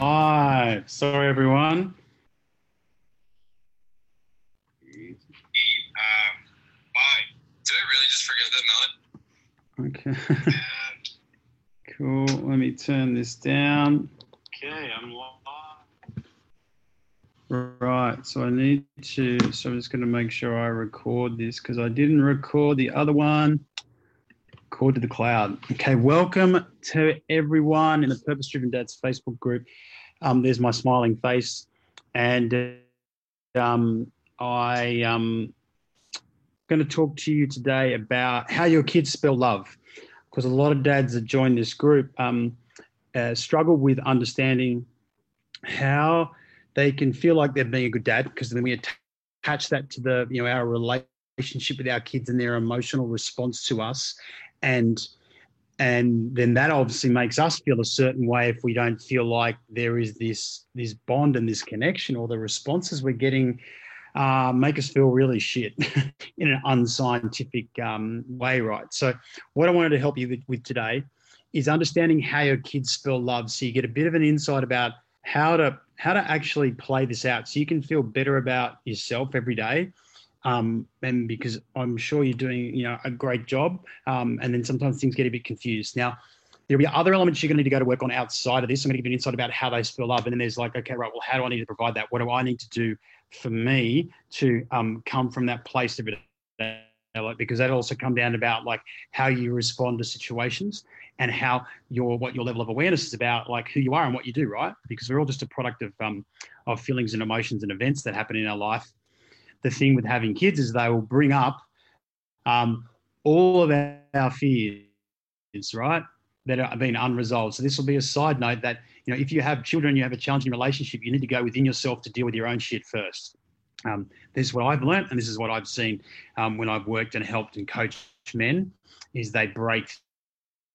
live. Sorry, everyone. Um, why? Did I really just forget that melon? Okay. cool. Let me turn this down. Okay, I'm live. Right. So I need to. So I'm just going to make sure I record this because I didn't record the other one. Record to the cloud. Okay. Welcome to everyone in the Purpose Driven Dads Facebook group. Um, there's my smiling face, and um, I um going to talk to you today about how your kids spell love, because a lot of dads that join this group um, uh, struggle with understanding how they can feel like they're being a good dad, because then we attach that to the you know our relationship with our kids and their emotional response to us, and and then that obviously makes us feel a certain way if we don't feel like there is this this bond and this connection or the responses we're getting uh, make us feel really shit in an unscientific um, way, right? So, what I wanted to help you with, with, today is understanding how your kids spell love, so you get a bit of an insight about how to how to actually play this out, so you can feel better about yourself every day. Um, and because I'm sure you're doing, you know, a great job, um, and then sometimes things get a bit confused. Now, there'll be other elements you're going to need to go to work on outside of this. I'm going to give you an insight about how they spell up, and then there's like, okay, right, well, how do I need to provide that? What do I need to do for me to um, come from that place of it because that also come down about like how you respond to situations and how your what your level of awareness is about like who you are and what you do right because we're all just a product of um, of feelings and emotions and events that happen in our life the thing with having kids is they will bring up um, all of our fears right that have been unresolved so this will be a side note that you know, if you have children, you have a challenging relationship, you need to go within yourself to deal with your own shit first. Um, this is what I've learned, and this is what I've seen um, when I've worked and helped and coached men, is they break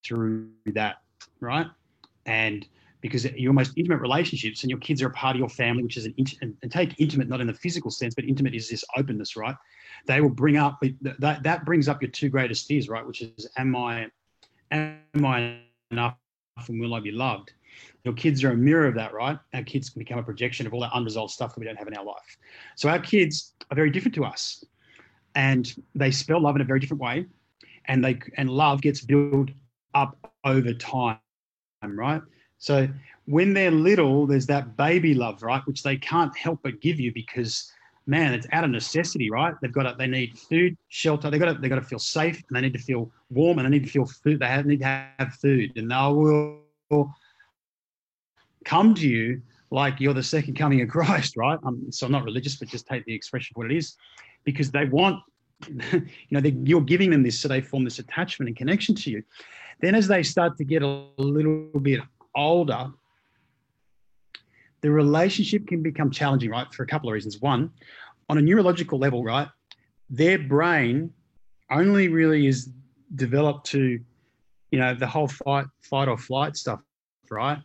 through that, right? And because your most intimate relationships and your kids are a part of your family, which is an int- and take intimate not in the physical sense, but intimate is this openness, right? They will bring up that that brings up your two greatest fears, right? Which is, am I, am I enough, and will I be loved? Your kids are a mirror of that, right? Our kids can become a projection of all that unresolved stuff that we don't have in our life. So our kids are very different to us, and they spell love in a very different way, and they and love gets built up over time, right? So when they're little, there's that baby love, right, which they can't help but give you because man, it's out of necessity, right? They've got to, they need food, shelter. They got to, they got to feel safe, and they need to feel warm, and they need to feel food. They have, need to have food, and they will come to you like you're the second coming of Christ, right? Um, so I'm not religious, but just take the expression for what it is, because they want, you know, you're giving them this, so they form this attachment and connection to you. Then, as they start to get a little bit older, the relationship can become challenging, right? For a couple of reasons. One, on a neurological level, right, their brain only really is developed to, you know, the whole fight, fight or flight stuff, right?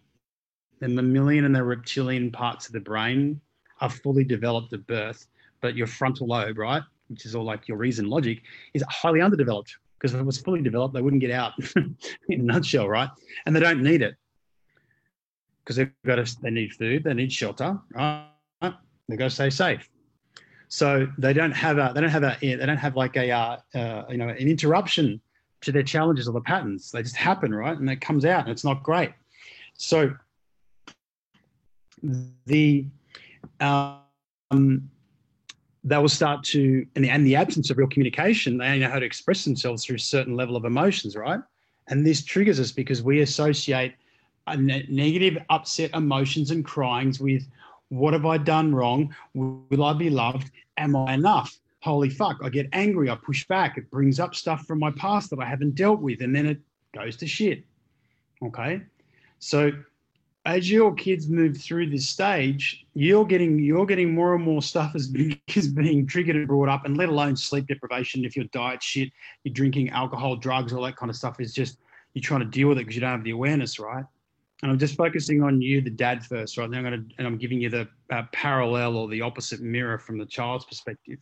the mammalian and the reptilian parts of the brain are fully developed at birth, but your frontal lobe, right, which is all like your reason logic, is highly underdeveloped because if it was fully developed, they wouldn't get out in a nutshell, right? And they don't need it because they've got to, they need food, they need shelter, right? They've got to stay safe. So they don't have a, they don't have a, they don't have like a, uh, uh, you know, an interruption to their challenges or the patterns. They just happen, right? And it comes out and it's not great. So the um, they will start to, in the, in the absence of real communication, they only know how to express themselves through a certain level of emotions, right? And this triggers us because we associate negative, upset emotions and cryings with what have I done wrong? Will I be loved? Am I enough? Holy fuck, I get angry, I push back. It brings up stuff from my past that I haven't dealt with, and then it goes to shit. Okay. So as your kids move through this stage, you're getting you're getting more and more stuff as is being triggered and brought up, and let alone sleep deprivation. If your diet shit, you're drinking alcohol, drugs, all that kind of stuff is just you're trying to deal with it because you don't have the awareness, right? And I'm just focusing on you, the dad first, right? I'm going to and I'm giving you the uh, parallel or the opposite mirror from the child's perspective.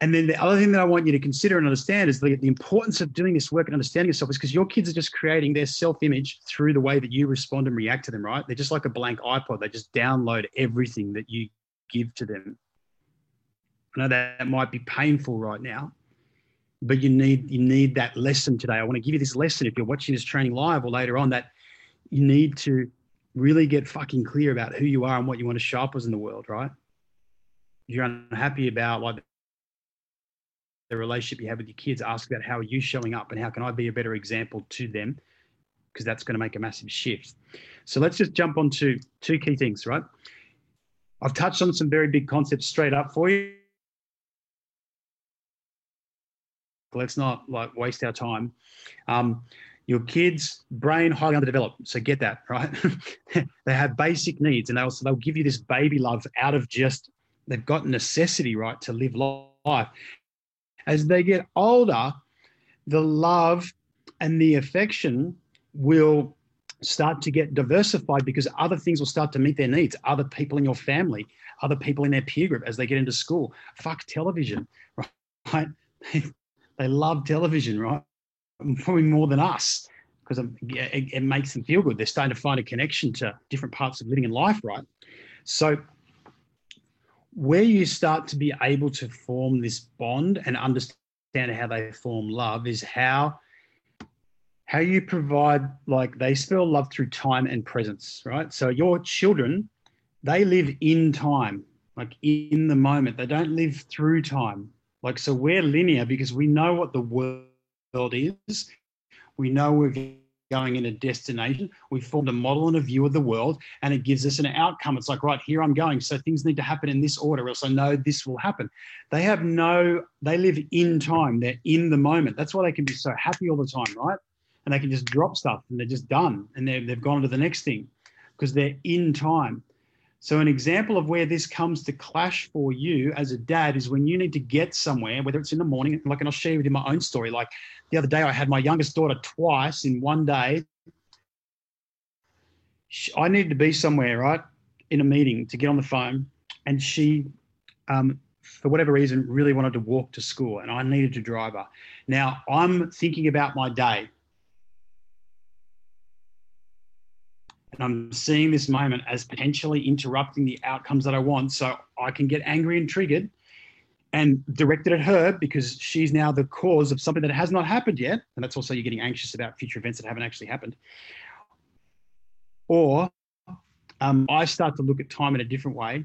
and then the other thing that I want you to consider and understand is the, the importance of doing this work and understanding yourself is because your kids are just creating their self image through the way that you respond and react to them, right? They're just like a blank iPod. They just download everything that you give to them. I know that might be painful right now, but you need you need that lesson today. I want to give you this lesson if you're watching this training live or later on that you need to really get fucking clear about who you are and what you want to show up as in the world, right? You're unhappy about like the relationship you have with your kids, ask about how are you showing up and how can I be a better example to them? Because that's going to make a massive shift. So let's just jump on to two key things, right? I've touched on some very big concepts straight up for you. Let's not like waste our time. Um, your kids' brain highly underdeveloped, so get that right. they have basic needs, and they also they'll give you this baby love out of just they've got necessity, right, to live life. As they get older, the love and the affection will start to get diversified because other things will start to meet their needs. Other people in your family, other people in their peer group as they get into school. Fuck television, right? they love television, right? Probably more than us because it, it makes them feel good. They're starting to find a connection to different parts of living in life, right? So where you start to be able to form this bond and understand how they form love is how how you provide like they spell love through time and presence right so your children they live in time like in the moment they don't live through time like so we're linear because we know what the world is we know we're going in a destination. We formed a model and a view of the world, and it gives us an outcome. It's like, right, here I'm going. So things need to happen in this order, else I know this will happen. They have no, they live in time. They're in the moment. That's why they can be so happy all the time, right? And they can just drop stuff and they're just done and they've gone to the next thing because they're in time. So, an example of where this comes to clash for you as a dad is when you need to get somewhere, whether it's in the morning, like, and I'll share with you my own story. Like the other day, I had my youngest daughter twice in one day. I needed to be somewhere, right, in a meeting to get on the phone. And she, um, for whatever reason, really wanted to walk to school, and I needed to drive her. Now, I'm thinking about my day. And I'm seeing this moment as potentially interrupting the outcomes that I want. So I can get angry and triggered and directed at her because she's now the cause of something that has not happened yet. And that's also you're getting anxious about future events that haven't actually happened. Or um, I start to look at time in a different way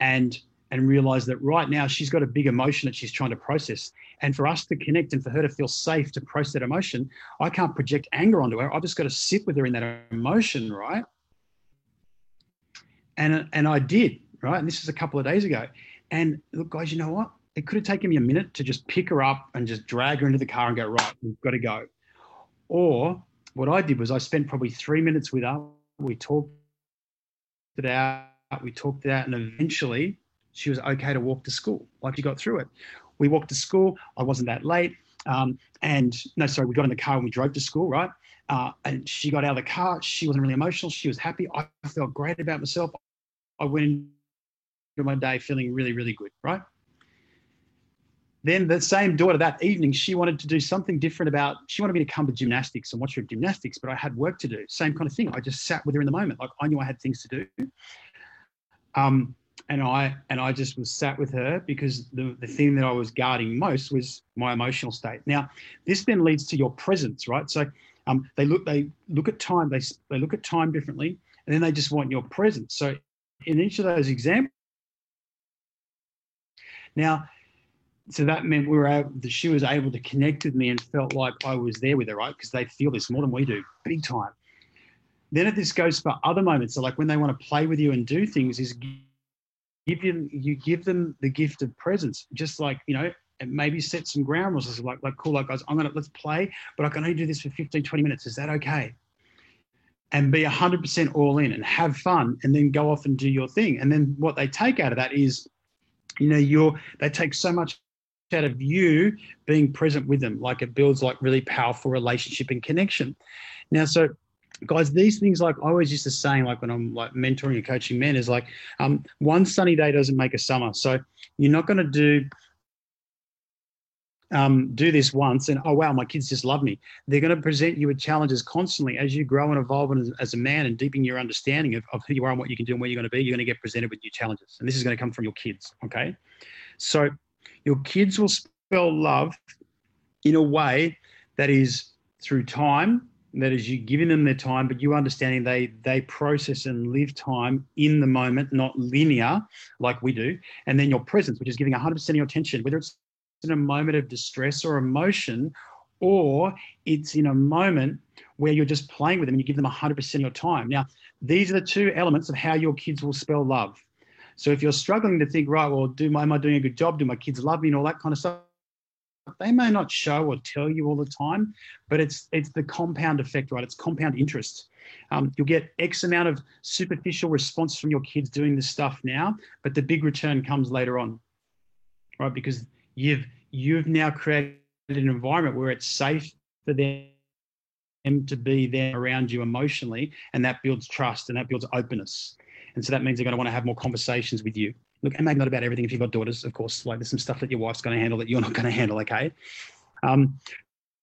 and and realize that right now she's got a big emotion that she's trying to process. And for us to connect and for her to feel safe to process that emotion, I can't project anger onto her. I've just got to sit with her in that emotion, right? And and I did, right? And this is a couple of days ago. And look, guys, you know what? It could have taken me a minute to just pick her up and just drag her into the car and go, right, we've got to go. Or what I did was I spent probably three minutes with her. We talked it out, we talked it out, and eventually she was okay to walk to school. Like she got through it. We walked to school. I wasn't that late. Um, and no, sorry, we got in the car and we drove to school, right? Uh, and she got out of the car. She wasn't really emotional. She was happy. I felt great about myself. I went into my day feeling really, really good, right? Then the same daughter that evening, she wanted to do something different about, she wanted me to come to gymnastics and watch her gymnastics, but I had work to do. Same kind of thing. I just sat with her in the moment. Like I knew I had things to do. Um, and I and I just was sat with her because the, the thing that I was guarding most was my emotional state. Now, this then leads to your presence, right? So um, they look they look at time, they they look at time differently, and then they just want your presence. So in each of those examples, now, so that meant we were able, she was able to connect with me and felt like I was there with her, right? Because they feel this more than we do, big time. Then if this goes for other moments. So like when they want to play with you and do things, is give you you give them the gift of presence, just like you know, and maybe set some ground rules. Like like cool, like guys, I'm gonna let's play, but I can only do this for 15, 20 minutes. Is that okay? And be 100% all in and have fun, and then go off and do your thing. And then what they take out of that is you know you're they take so much out of you being present with them like it builds like really powerful relationship and connection now so guys these things like i always used to say like when i'm like mentoring and coaching men is like um, one sunny day doesn't make a summer. So you're not going to do um, do this once and oh wow my kids just love me. They're going to present you with challenges constantly as you grow and evolve as, as a man and deepen your understanding of, of who you are and what you can do and where you're going to be you're going to get presented with new challenges. And this is going to come from your kids okay? So your kids will spell love in a way that is through time that is you giving them their time but you understanding they they process and live time in the moment not linear like we do and then your presence which is giving 100% of your attention whether it's in a moment of distress or emotion, or it's in a moment where you're just playing with them and you give them 100% of your time. Now, these are the two elements of how your kids will spell love. So if you're struggling to think, right, well, do am I doing a good job? Do my kids love me and all that kind of stuff? They may not show or tell you all the time, but it's it's the compound effect, right? It's compound interest. Um, you'll get X amount of superficial response from your kids doing this stuff now, but the big return comes later on, right? Because you've you've now created an environment where it's safe for them to be there around you emotionally and that builds trust and that builds openness and so that means they're going to want to have more conversations with you look and maybe not about everything if you've got daughters of course like there's some stuff that your wife's going to handle that you're not going to handle okay um,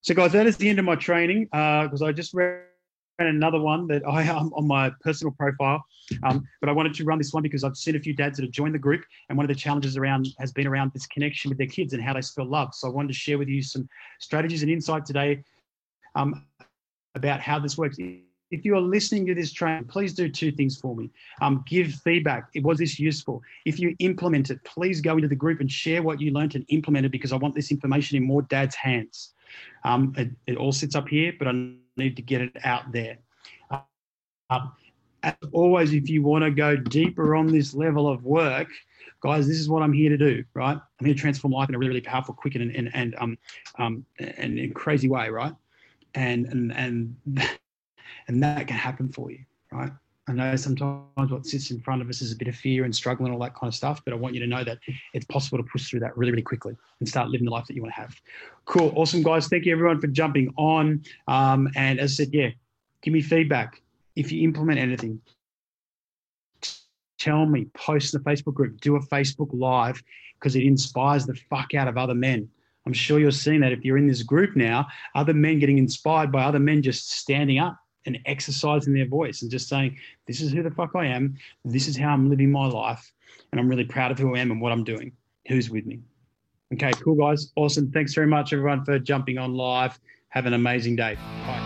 so guys that is the end of my training because uh, i just read another one that I am um, on my personal profile. Um, but I wanted to run this one because I've seen a few dads that have joined the group, and one of the challenges around has been around this connection with their kids and how they spell love. So I wanted to share with you some strategies and insight today um, about how this works. If you are listening to this training, please do two things for me. Um, give feedback. Was this useful? If you implement it, please go into the group and share what you learned and implement it because I want this information in more dads' hands. Um, it, it all sits up here, but I need to get it out there. Uh, as always, if you want to go deeper on this level of work, guys, this is what I'm here to do, right? I'm here to transform life in a really, really powerful, quick, and and and um um and in crazy way, right? And and and and that can happen for you, right? I know sometimes what sits in front of us is a bit of fear and struggle and all that kind of stuff, but I want you to know that it's possible to push through that really, really quickly and start living the life that you want to have. Cool. Awesome, guys. Thank you, everyone, for jumping on. Um, and as I said, yeah, give me feedback. If you implement anything, tell me, post in the Facebook group, do a Facebook Live because it inspires the fuck out of other men. I'm sure you're seeing that if you're in this group now, other men getting inspired by other men just standing up and exercising their voice and just saying, this is who the fuck I am. This is how I'm living my life. And I'm really proud of who I am and what I'm doing. Who's with me? Okay, cool, guys. Awesome. Thanks very much, everyone, for jumping on live. Have an amazing day. Bye.